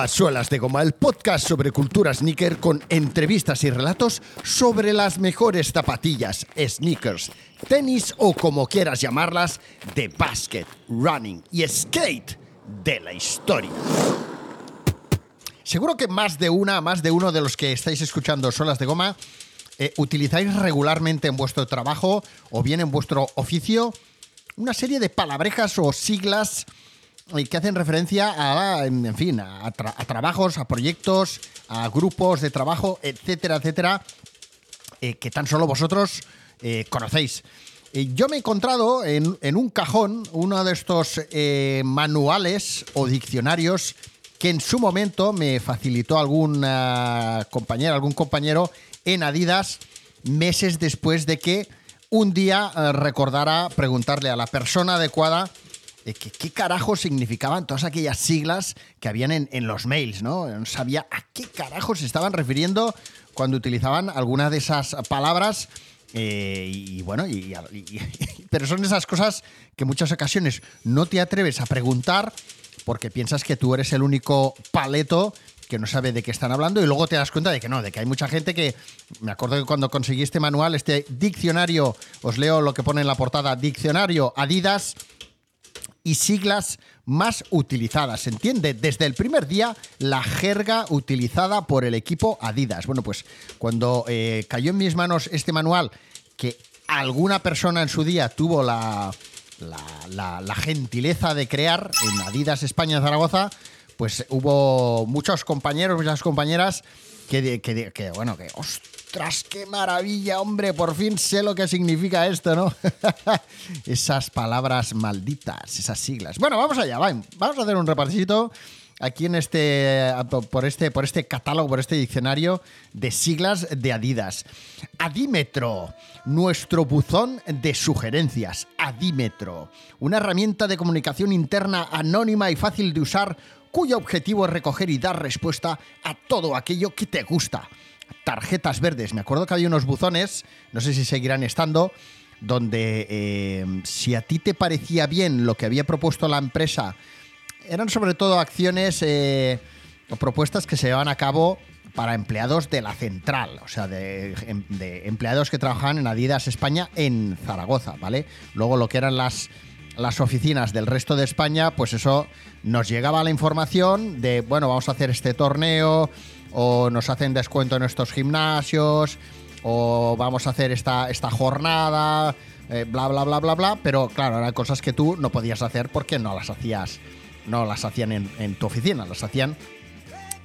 A Suelas de Goma, el podcast sobre cultura sneaker con entrevistas y relatos sobre las mejores zapatillas, sneakers, tenis o como quieras llamarlas, de basket, running y skate de la historia. Seguro que más de una, más de uno de los que estáis escuchando Suelas de Goma eh, utilizáis regularmente en vuestro trabajo o bien en vuestro oficio una serie de palabrejas o siglas que hacen referencia a, en fin, a, trabajos, a proyectos, a grupos de trabajo, etcétera, etcétera, eh, que tan solo vosotros eh, conocéis. yo me he encontrado en, en, un cajón uno de estos manuales o diccionarios que en su momento me facilitó alguna compañera, algún compañero en Adidas meses después de que un día recordara preguntarle a la persona adecuada qué carajo significaban todas aquellas siglas que habían en, los mails, ¿no? No sabía a qué carajo se estaban refiriendo cuando utilizaban alguna de esas palabras. Eh, y bueno, pero son esas cosas que muchas ocasiones no te atreves a preguntar porque piensas que tú eres el único paleto que no sabe de qué están hablando y luego te das cuenta de que no, de que hay mucha gente que, me acuerdo que cuando conseguí este manual, este diccionario, os leo lo que pone en la portada, diccionario Adidas, y siglas más utilizadas. ¿Se entiende? Desde el primer día, la jerga utilizada por el equipo Adidas. Bueno, pues cuando eh, cayó en mis manos este manual, que alguna persona en su día tuvo la, la, gentileza de crear en Adidas España Zaragoza, pues hubo muchos compañeros, muchas compañeras que, que, bueno, que ostras, qué maravilla, hombre, por fin sé lo que significa esto, ¿no? esas palabras malditas, esas siglas. Bueno, vamos allá, vamos a hacer un repasito aquí en este por este por este catálogo, por este diccionario de siglas de Adidas. Adímetro, nuestro buzón de sugerencias, Adímetro, una herramienta de comunicación interna anónima y fácil de usar cuyo objetivo es recoger y dar respuesta a todo aquello que te gusta. Tarjetas verdes. Me acuerdo que había unos buzones, no sé si seguirán estando, donde eh, si a ti te parecía bien lo que había propuesto la empresa, eran sobre todo acciones eh, o propuestas que se llevaban a cabo para empleados de la central, o sea, de, de, empleados que trabajaban en Adidas España en Zaragoza, ¿vale? Luego lo que eran las, las oficinas del resto de España, pues eso nos llegaba la información de, bueno, vamos a hacer este torneo, o nos hacen descuento en estos gimnasios, o vamos a hacer esta, esta jornada, eh, bla, bla, bla, bla, bla. Pero claro, eran cosas que tú no podías hacer porque no las hacías, no las hacían en, tu oficina, las hacían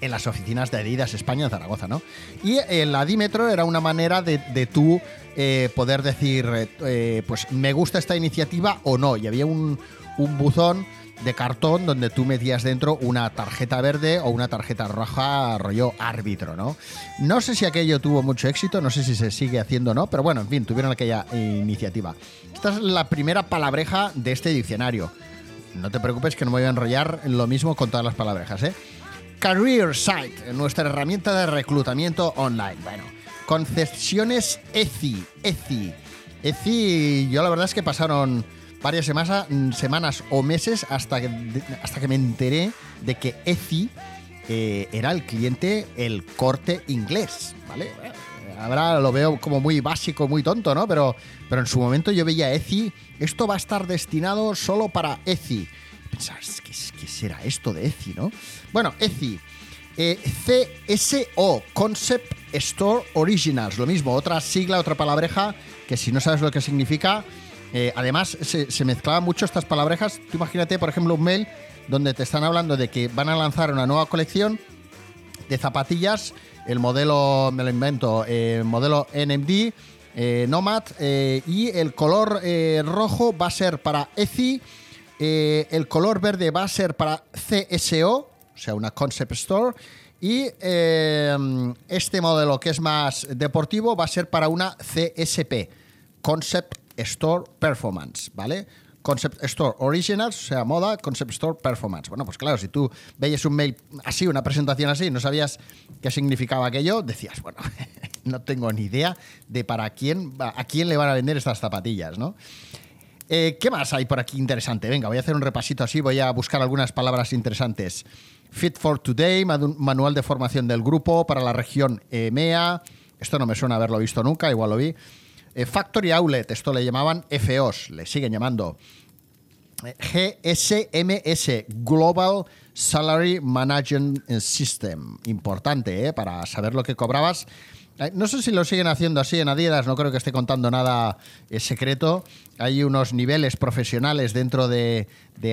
en las oficinas de Adidas España en Zaragoza, ¿no? Y el adímetro era una manera de, tú eh, poder decir, eh, pues me gusta esta iniciativa o no. Y había un, un buzón de cartón donde tú metías dentro una tarjeta verde o una tarjeta roja rollo árbitro, ¿no? No sé si aquello tuvo mucho éxito, no sé si se sigue haciendo o no, pero bueno, en fin, tuvieron aquella iniciativa. Esta es la primera palabreja de este diccionario. No te preocupes que no me voy a enrollar en lo mismo con todas las palabrejas, ¿eh? Career Site, nuestra herramienta de reclutamiento online. Bueno, concesiones ECI, ECI. ECI, yo la verdad es que pasaron varias semanas, semanas o meses hasta que, hasta que me enteré de que ECI eh, era el cliente, el corte inglés, ¿vale? Ahora lo veo como muy básico, muy tonto, ¿no? Pero, pero en su momento yo veía ECI, esto va a estar destinado solo para ECI. Pensabas, ¿qué, ¿qué, será esto de ECI, no? Bueno, ECI, eh, CSO, Concept Store Originals, lo mismo, otra sigla, otra palabreja, que si no sabes lo que significa, eh, además, se, mezclaban mucho estas palabrejas. Tú imagínate, por ejemplo, un mail donde te están hablando de que van a lanzar una nueva colección de zapatillas, el modelo, me lo invento, eh, modelo NMD, eh, Nomad, y el color rojo va a ser para ECI, el color verde va a ser para CSO, o sea, una Concept Store, y este modelo que es más deportivo va a ser para una CSP, Concept Store Performance, ¿vale? Concept Store Originals, o sea, moda, Concept Store Performance. Bueno, pues claro, si tú veías un mail así, una presentación así, no sabías qué significaba aquello, decías, bueno, no tengo ni idea de para quién, a quién le van a vender estas zapatillas, ¿no? Eh, ¿Qué más hay por aquí interesante? Venga, voy a hacer un repasito así, voy a buscar algunas palabras interesantes. Fit for Today, manual de formación del grupo para la región EMEA. Esto no me suena haberlo visto nunca, igual lo vi. Eh, Factory Outlet, esto le llamaban FOs, le siguen llamando. GSMS, Global Salary Management System. Importante, ¿eh? Para saber lo que cobrabas. Eh, no sé si lo siguen haciendo así en Adidas, no creo que esté contando nada eh, secreto. Hay unos niveles profesionales dentro de,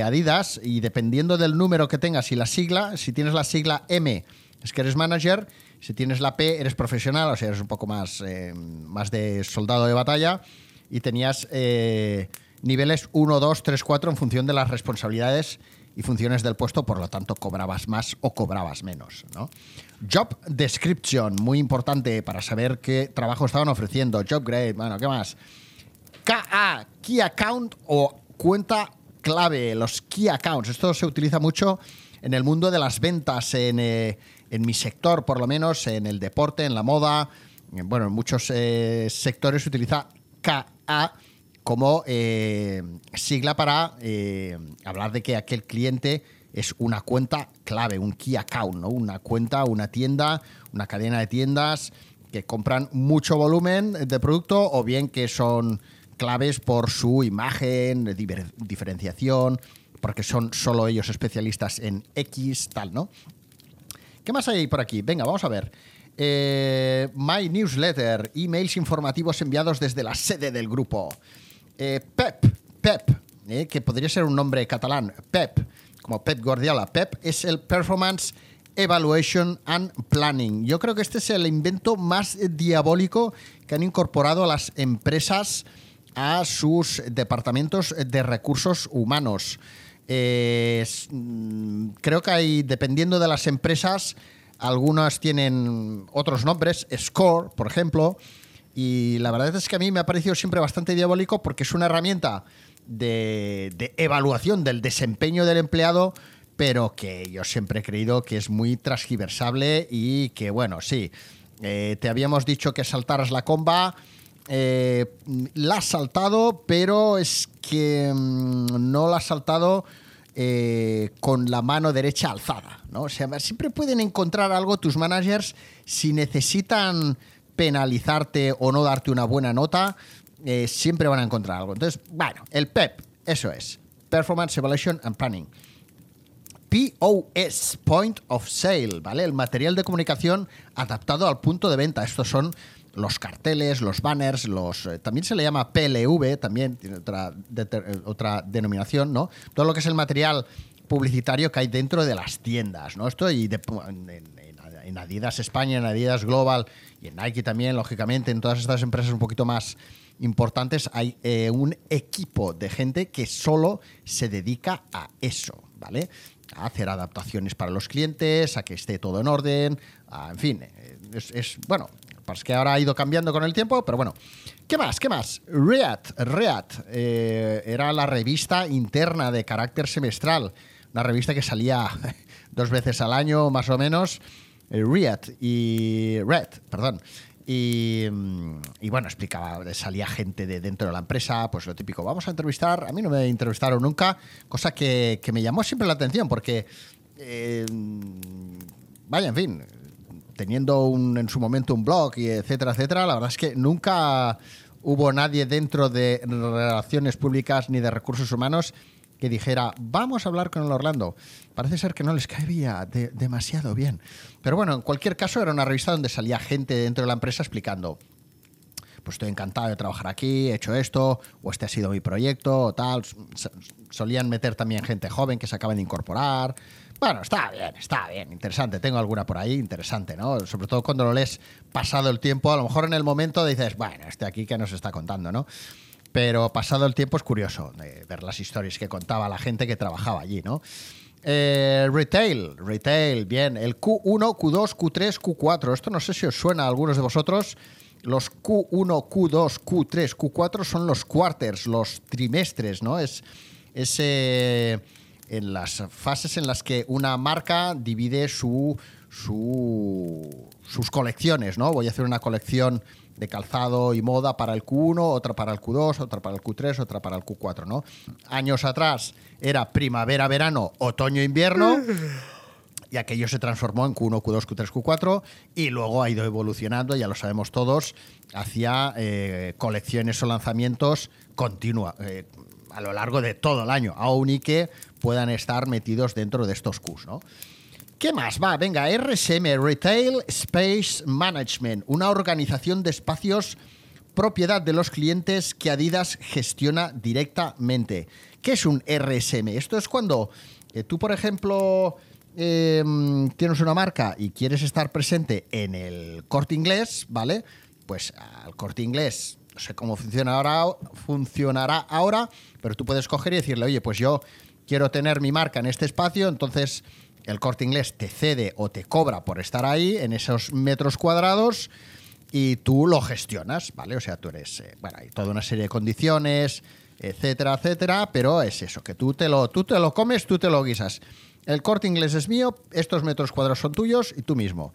Adidas y dependiendo del número que tengas y la sigla, si tienes la sigla M, es que eres manager, si tienes la P, eres profesional, o sea, eres un poco más, más de soldado de batalla y tenías niveles 1, 2, 3, 4 en función de las responsabilidades y funciones del puesto, por lo tanto cobrabas más o cobrabas menos. Job description, muy importante para saber qué trabajo estaban ofreciendo. Job grade, bueno, ¿qué más? KA, Key Account o cuenta clave, los Key Accounts. Esto se utiliza mucho en el mundo de las ventas, en, eh, mi sector por lo menos, en el deporte, en la moda. Bueno, en muchos eh, sectores se utiliza KA como eh, sigla para hablar de que aquel cliente es una cuenta clave, un key account, ¿no? Una cuenta, una tienda, una cadena de tiendas que compran mucho volumen de producto o bien que son claves por su imagen, diferenciación, porque son solo ellos especialistas en X, tal, ¿no? ¿Qué más hay por aquí? Venga, vamos a ver. Eh, my Newsletter, emails informativos enviados desde la sede del grupo. Eh, Pep, Pep, eh, que podría ser un nombre catalán, Pep, como Pep Guardiola. Pep es el Performance Evaluation and Planning. Yo creo que este es el invento más diabólico que han incorporado las empresas a sus departamentos de recursos humanos. Eh, mm, creo que hay, dependiendo de las empresas, algunas tienen otros nombres, Score, por ejemplo, y la verdad es que a mí me ha parecido siempre bastante diabólico porque es una herramienta de, evaluación del desempeño del empleado, pero que yo siempre he creído que es muy transgiversable y que, bueno, sí, eh, te habíamos dicho que saltaras la comba. Eh, la has saltado, pero es que mm, no la has saltado eh, con la mano derecha alzada. ¿no? O sea, siempre pueden encontrar algo tus managers si necesitan penalizarte o no darte una buena nota, eh, siempre van a encontrar algo. Entonces, bueno, el PEP, eso es. Performance Evaluation and Planning. POS, Point of Sale, ¿vale? El material de comunicación adaptado al punto de venta. Estos son los carteles, los banners, los eh, también se le llama PLV, también tiene otra, eh, otra denominación, ¿no? Todo lo que es el material publicitario que hay dentro de las tiendas, ¿no? Esto y de, en Adidas España, en Adidas Global y en Nike también, lógicamente, en todas estas empresas un poquito más importantes, hay eh, un equipo de gente que solo se dedica a eso, ¿vale? A hacer adaptaciones para los clientes, a que esté todo en orden, en fin, eh, es, bueno, es que ahora ha ido cambiando con el tiempo, pero bueno. ¿Qué más? ¿Qué más? Reat, Reat eh, era la revista interna de carácter semestral, una revista que salía dos veces al año más o menos Riat y Red, perdón. Y, bueno, explicaba, salía gente de dentro de la empresa, pues lo típico, vamos a entrevistar, a mí no me entrevistaron nunca, cosa que, me llamó siempre la atención, porque, eh, vaya, en fin, teniendo un, en su momento un blog y etcétera, etcétera, la verdad es que nunca hubo nadie dentro de relaciones públicas ni de recursos humanos que dijera, vamos a hablar con el Orlando. Parece ser que no les caería demasiado bien. Pero bueno, en cualquier caso era una revista donde salía gente dentro de la empresa explicando, pues estoy encantado de trabajar aquí, he hecho esto, o este ha sido mi proyecto, o tal. Solían meter también gente joven que se acaban de incorporar. Bueno, está bien, está bien, interesante. Tengo alguna por ahí, interesante, ¿no? Sobre todo cuando lo lees pasado el tiempo, a lo mejor en el momento dices, bueno, este aquí que nos está contando, ¿no? Pero pasado el tiempo es curioso ver las historias que contaba la gente que trabajaba allí, ¿no? Eh, retail, retail, bien. El Q1, Q2, Q3, Q4. Esto no sé si os suena a algunos de vosotros. Los Q1, Q2, Q3, Q4 son los quarters, los trimestres, ¿no? Es, ese en las fases en las que una marca divide su, su, sus colecciones, ¿no? Voy a hacer una colección de calzado y moda para el Q1, otra para el Q2, otra para el Q3, otra para el Q4, ¿no? Años atrás era primavera, verano, otoño, invierno. y aquello se transformó en Q1, Q2, Q3, Q4 y luego ha ido evolucionando, ya lo sabemos todos, hacia eh, colecciones o lanzamientos continua, eh, a lo largo de todo el año, aún y que puedan estar metidos dentro de estos Qs, ¿no? ¿Qué más? Va, venga, RSM, Retail Space Management, una organización de espacios propiedad de los clientes que Adidas gestiona directamente. ¿Qué es un RSM? Esto es cuando eh, tú, por ejemplo, em, tienes una marca y quieres estar presente en el corte inglés, ¿vale? Pues al corte inglés, no sé cómo funciona ahora, funcionará ahora, pero tú puedes coger y decirle, oye, pues yo quiero tener mi marca en este espacio, entonces el corte inglés te cede o te cobra por estar ahí, en esos metros cuadrados, y tú lo gestionas, ¿vale? O sea, tú eres, eh, bueno, hay toda una serie de condiciones, etcétera, etcétera, pero es eso, que tú te lo, tú te lo comes, tú te lo guisas. El corte inglés es mío, estos metros cuadrados son tuyos y tú mismo.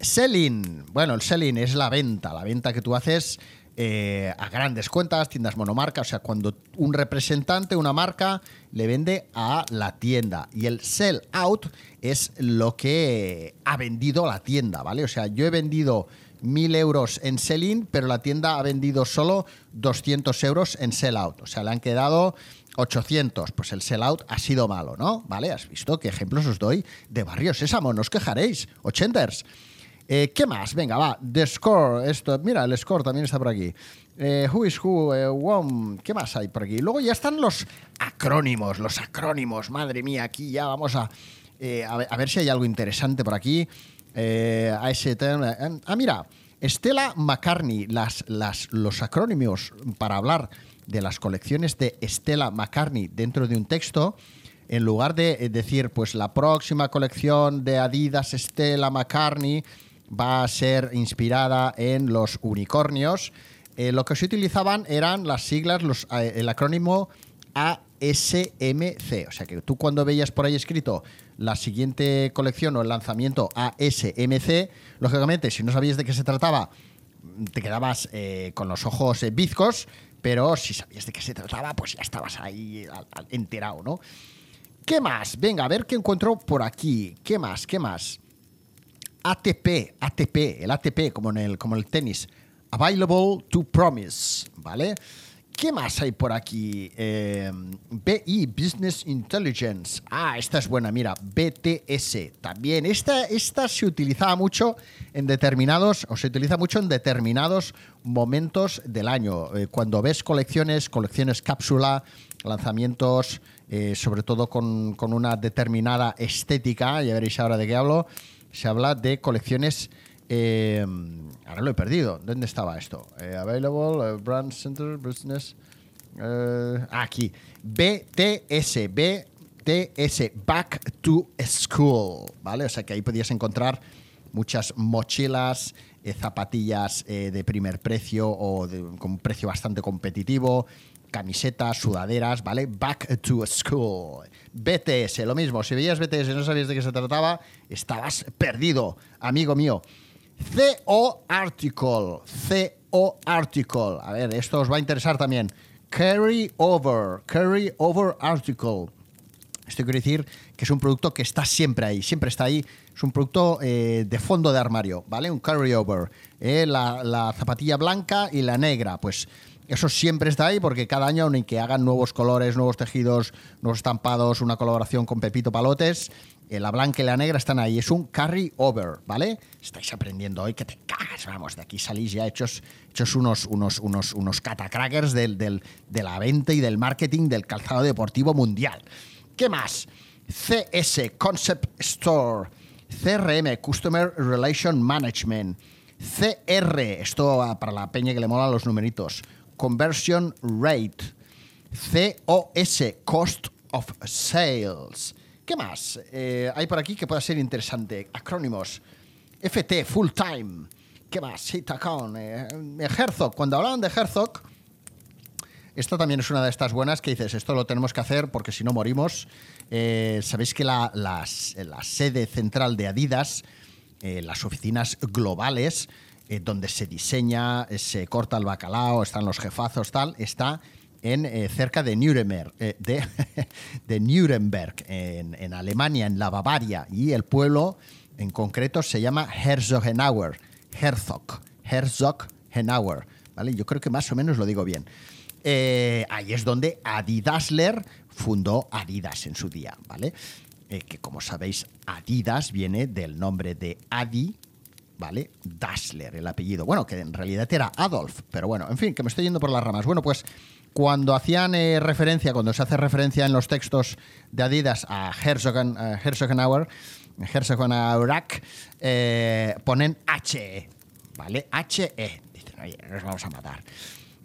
Selling, bueno, el selling es la venta, la venta que tú haces eh, a grandes cuentas, tiendas monomarca, o sea, cuando un representante, una marca, le vende a la tienda. Y el sell out es lo que ha vendido la tienda, ¿vale? O sea, yo he vendido 1.000 euros en sell-in, pero la tienda ha vendido solo 200 euros en sell-out. O sea, le han quedado 800. Pues el sell-out ha sido malo, ¿no? ¿Vale? ¿Has visto qué ejemplos os doy de barrios sésamo? No os quejaréis. Ochenters. Eh, ¿Qué más? Venga, va. The Score. Esto, mira, el Score también está por aquí. Eh, who is Who, eh, ¿qué más hay por aquí? Luego ya están los acrónimos, los acrónimos. Madre mía, aquí ya vamos a, a, ver, si hay algo interesante por aquí. ah, mira, Stella McCartney, las, las, los acrónimos para hablar de las colecciones de Stella McCartney dentro de un texto en lugar de decir, pues la próxima colección de Adidas Stella McCartney va a ser inspirada en los unicornios. Eh, lo que se utilizaban eran las siglas, eh, el acrónimo ASMC. O sea que tú cuando veías por ahí escrito la siguiente colección o el lanzamiento ASMC, lógicamente, si no sabías de qué se trataba, te quedabas eh, con los ojos bizcos, pero si sabías de qué se trataba, pues ya estabas ahí enterado, ¿no? ¿Qué más? Venga, a ver qué encuentro por aquí. ¿Qué más? ¿Qué más? ATP, ATP, el ATP como en el, como el tenis. Available to Promise, ¿vale? ¿Qué más hay por aquí? Eh, BI, Business Intelligence. Ah, esta es buena, mira, BTS también. Esta, esta se utilizaba mucho en determinados, o se utiliza mucho en determinados momentos del año. Eh, cuando ves colecciones, colecciones cápsula, lanzamientos, eh, sobre todo con, con, una determinada estética, ya veréis ahora de qué hablo, se habla de colecciones. Eh, ahora lo he perdido. ¿Dónde estaba esto? Eh, available, eh, Brand Center, Business. aquí. BTS. BTS. Back to School. ¿Vale? O sea que ahí podías encontrar muchas mochilas, zapatillas de primer precio o con un precio bastante competitivo, camisetas, sudaderas, ¿vale? Back to school. BTS, lo mismo. Si veías BTS y no sabías de qué se trataba, estabas perdido, amigo mío. CO Article. CO Article. A ver, esto os va a interesar también. Carry Over. Carry Over Article. Esto quiere decir que es un producto que está siempre ahí, siempre está ahí. Es un producto eh, de fondo de armario, ¿vale? Un carryover. Eh, la, la zapatilla blanca y la negra. Pues eso siempre está ahí porque cada año, aunque que hagan nuevos colores, nuevos tejidos, nuevos estampados, una colaboración con Pepito Palotes, eh, la blanca y la negra están ahí. Es un carry over, ¿vale? Estáis aprendiendo hoy que te cagas. Vamos, de aquí salís ya hechos, hechos unos, unos, unos, unos catacrackers del, del, de la venta y del marketing del calzado deportivo mundial. ¿Qué más? CS, Concept Store. CRM, Customer Relation Management. CR, esto para la peña que le mola los numeritos. Conversion Rate. COS, Cost of Sales. ¿Qué más eh, hay por aquí que pueda ser interesante? Acrónimos. FT, Full Time. ¿Qué más? Hitacon. Eh, Herzog. Cuando hablaban de Herzog, esta también es una de estas buenas que dices, esto lo tenemos que hacer porque si no morimos. Eh, Sabéis que la, sede central de Adidas, las oficinas globales, eh, donde se diseña, eh, se corta el bacalao, están los jefazos, tal, está en, eh, cerca de Nuremberg, de, Nuremberg en, Alemania, en la Bavaria, y el pueblo en concreto se llama Herzogenauer, Herzog, Herzogenauer, ¿vale? Yo creo que más o menos lo digo bien. Ahí es donde Adidasler fundó Adidas en su día, ¿vale? que como sabéis, Adidas viene del nombre de Adi, ¿vale? Dassler, el apellido. Bueno, que en realidad era Adolf, pero bueno, en fin, que me estoy yendo por las ramas. Bueno, pues cuando hacían eh, referencia, cuando se hace referencia en los textos de Adidas a Herzogen, uh, Herzogenauer, eh, ponen HE, ¿vale? HE. Dicen, oye, nos vamos a matar.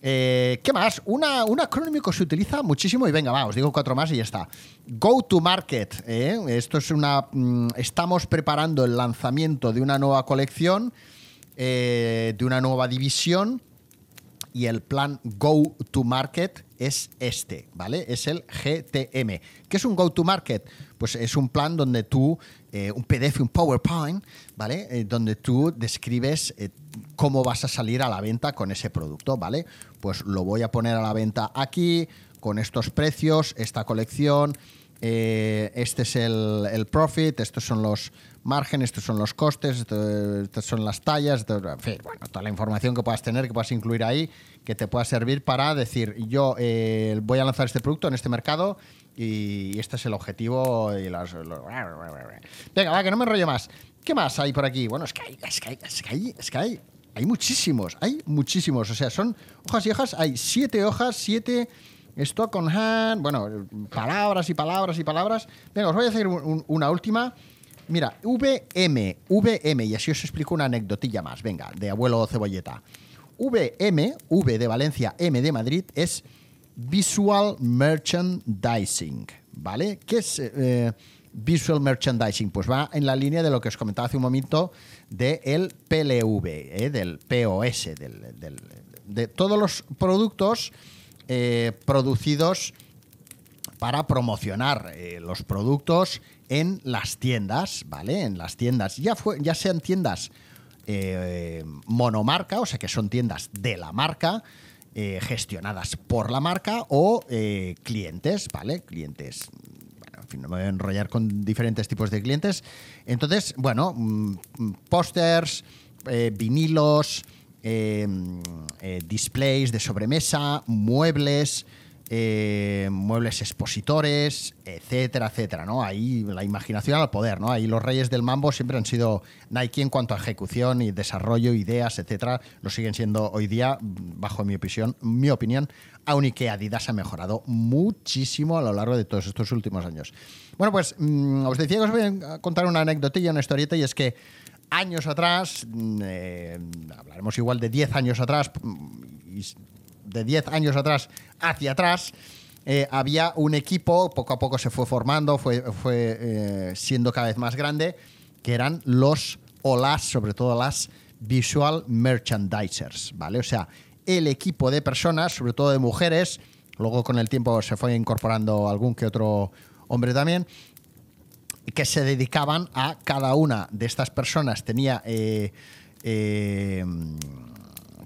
Eh, ¿Qué más? Una, un acrónimo se utiliza muchísimo y venga, va, os digo cuatro más y ya está. Go to market. Esto es una. Mm, estamos preparando el lanzamiento de una nueva colección, de una nueva división y el plan Go to Market es este, ¿vale? Es el GTM. ¿Qué es un Go to Market? Pues es un plan donde tú, eh, un PDF, un PowerPoint, ¿vale? Eh, donde tú describes eh, cómo vas a salir a la venta con ese producto, ¿vale? Pues lo voy a poner a la venta aquí, con estos precios, esta colección, este es el, el profit, estos son los margen, estos son los costes, estas son las tallas, en fin, bueno, toda la información que puedas tener, que puedas incluir ahí, que te pueda servir para decir, yo eh, voy a lanzar este producto en este mercado y este es el objetivo. Y las, Venga, va, que no me enrollo más. ¿Qué más hay por aquí? Bueno, es que hay, es que hay, es que hay, es que hay, hay muchísimos, hay muchísimos. O sea, son hojas y hojas, hay siete hojas, siete stock on hand, bueno, palabras y palabras y palabras. Venga, os voy a hacer una última Mira, VM, VM, y así os explico una anecdotilla más, venga, de abuelo cebolleta. VM, V de Valencia, M de Madrid, es Visual Merchandising, ¿vale? ¿Qué es eh, Visual Merchandising? Pues va en la línea de lo que os comentaba hace un momento del PLV, ¿eh? del POS, de todos los productos eh, producidos para promocionar los productos en las tiendas, ¿vale? En las tiendas, ya, fue, ya sean tiendas eh, monomarca, o sea que son tiendas de la marca, eh, gestionadas por la marca, o eh, clientes, ¿vale? Clientes. Bueno, en fin, no me voy a enrollar con diferentes tipos de clientes. Entonces, bueno, mm, pósters, vinilos, displays de sobremesa, muebles. Eh, muebles expositores, etcétera, etcétera, ¿no? Ahí la imaginación al poder, ¿no? Ahí los reyes del mambo siempre han sido Nike en cuanto a ejecución y desarrollo, ideas, etcétera, lo siguen siendo hoy día, bajo mi opinión, mi opinión, que Adidas ha mejorado muchísimo a lo largo de todos estos últimos años. Bueno, pues mm, os decía que os voy a contar una anecdotilla, una historieta, y es que años atrás, mm, eh, hablaremos igual de 10 años atrás, de 10 años atrás hacia atrás, eh, había un equipo, poco a poco se fue formando, fue, fue eh, siendo cada vez más grande, que eran los o las, sobre todo las visual merchandisers, ¿vale? O sea, el equipo de personas, sobre todo de mujeres, luego con el tiempo se fue incorporando algún que otro hombre también, que se dedicaban a cada una de estas personas, tenía... Eh,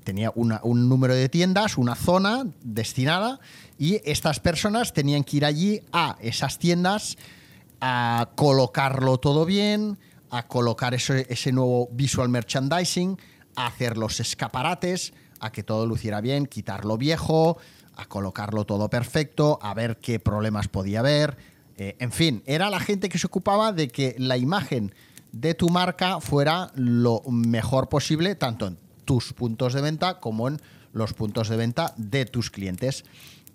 tenía un número de tiendas, una zona destinada, y estas personas tenían que ir allí a esas tiendas a colocarlo todo bien, a colocar ese, ese nuevo visual merchandising, a hacer los escaparates, a que todo luciera bien, quitar lo viejo, a colocarlo todo perfecto, a ver qué problemas podía haber. Eh, en fin, era la gente que se ocupaba de que la imagen de tu marca fuera lo mejor posible, tanto en tus puntos de venta como en los puntos de venta de tus clientes.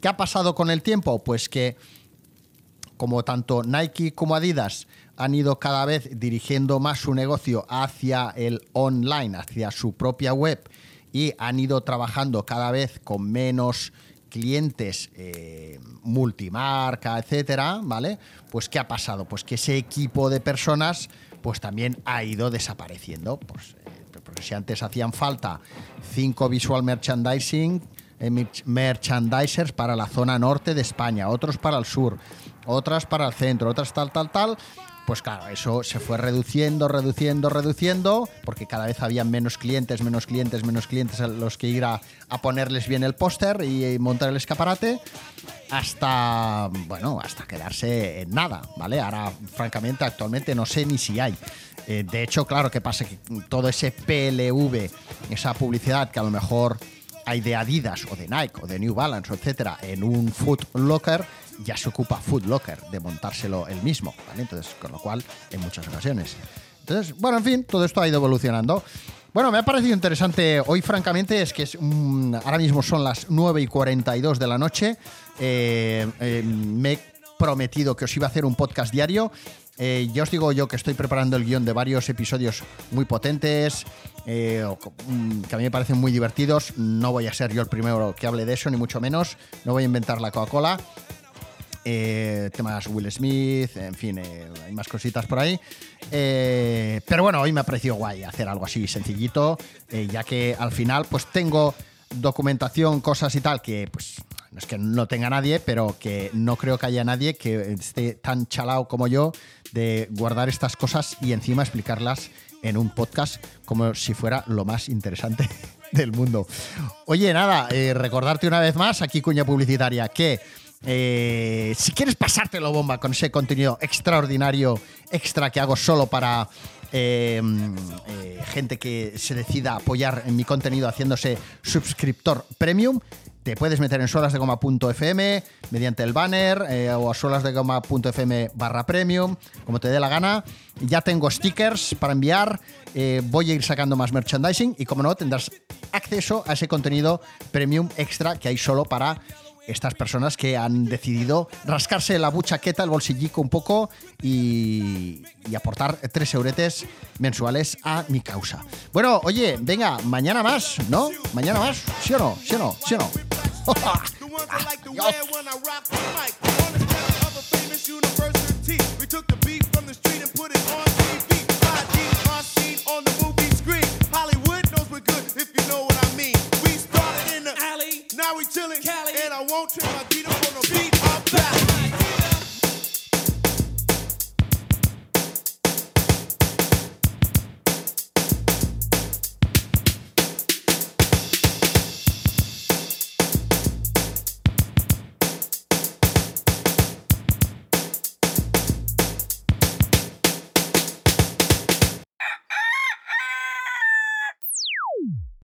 ¿Qué ha pasado con el tiempo? Pues que como tanto Nike como Adidas han ido cada vez dirigiendo más su negocio hacia el online, hacia su propia web y han ido trabajando cada vez con menos clientes eh, multimarca, etcétera, ¿vale? Pues ¿qué ha pasado? Pues que ese equipo de personas pues también ha ido desapareciendo. Pues porque si antes hacían falta cinco visual merchandising, eh, merchandisers para la zona norte de España, otros para el sur, otras para el centro, otras tal, tal, tal, pues claro, eso se fue reduciendo, reduciendo, reduciendo, porque cada vez había menos clientes, menos clientes, menos clientes a los que ir a, ponerles bien el póster y, montar el escaparate, hasta, bueno, hasta quedarse en nada, ¿vale? Ahora, francamente, actualmente no sé ni si hay. Eh, de hecho, claro, que pasa que todo ese PLV, esa publicidad que a lo mejor hay de Adidas o de Nike o de New Balance, etcétera, en un Foot Locker, ya se ocupa Food Locker de montárselo él mismo, ¿vale? Entonces, con lo cual, en muchas ocasiones. Entonces, bueno, en fin, todo esto ha ido evolucionando. Bueno, me ha parecido interesante hoy, francamente, es que es, ahora mismo son las 9 y 42 de la noche. Eh, eh, me he prometido que os iba a hacer un podcast diario. Eh, ya os digo yo que estoy preparando el guion de varios episodios muy potentes, que a mí me parecen muy divertidos. No voy a ser yo el primero que hable de eso, ni mucho menos. No voy a inventar la Coca-Cola eh, temas Will Smith, en fin, eh, hay más cositas por ahí. Eh, pero bueno, hoy me ha parecido guay hacer algo así sencillito, eh, ya que al final pues tengo documentación, cosas y tal que pues no es que no tenga nadie, pero que no creo que haya nadie que esté tan chalado como yo de guardar estas cosas y encima explicarlas en un podcast como si fuera lo más interesante del mundo. Oye, nada, recordarte una vez más, aquí cuña publicitaria, que eh, si quieres pasártelo bomba con ese contenido extraordinario, extra que hago solo para eh, eh, gente que se decida apoyar en mi contenido haciéndose suscriptor premium, te puedes meter en solasdegoma.fm mediante el banner o a solasdegoma.fm barra premium, como te dé la gana. Ya tengo stickers para enviar, voy a ir sacando más merchandising y como no, tendrás acceso a ese contenido premium extra que hay solo para estas personas que han decidido rascarse la buchaqueta, el bolsillico un poco y, aportar tres euretes mensuales a mi causa. Bueno, oye, venga, mañana más, ¿no? Mañana más, ¿sí o no? ¿Sí o no? ¿Sí o no? We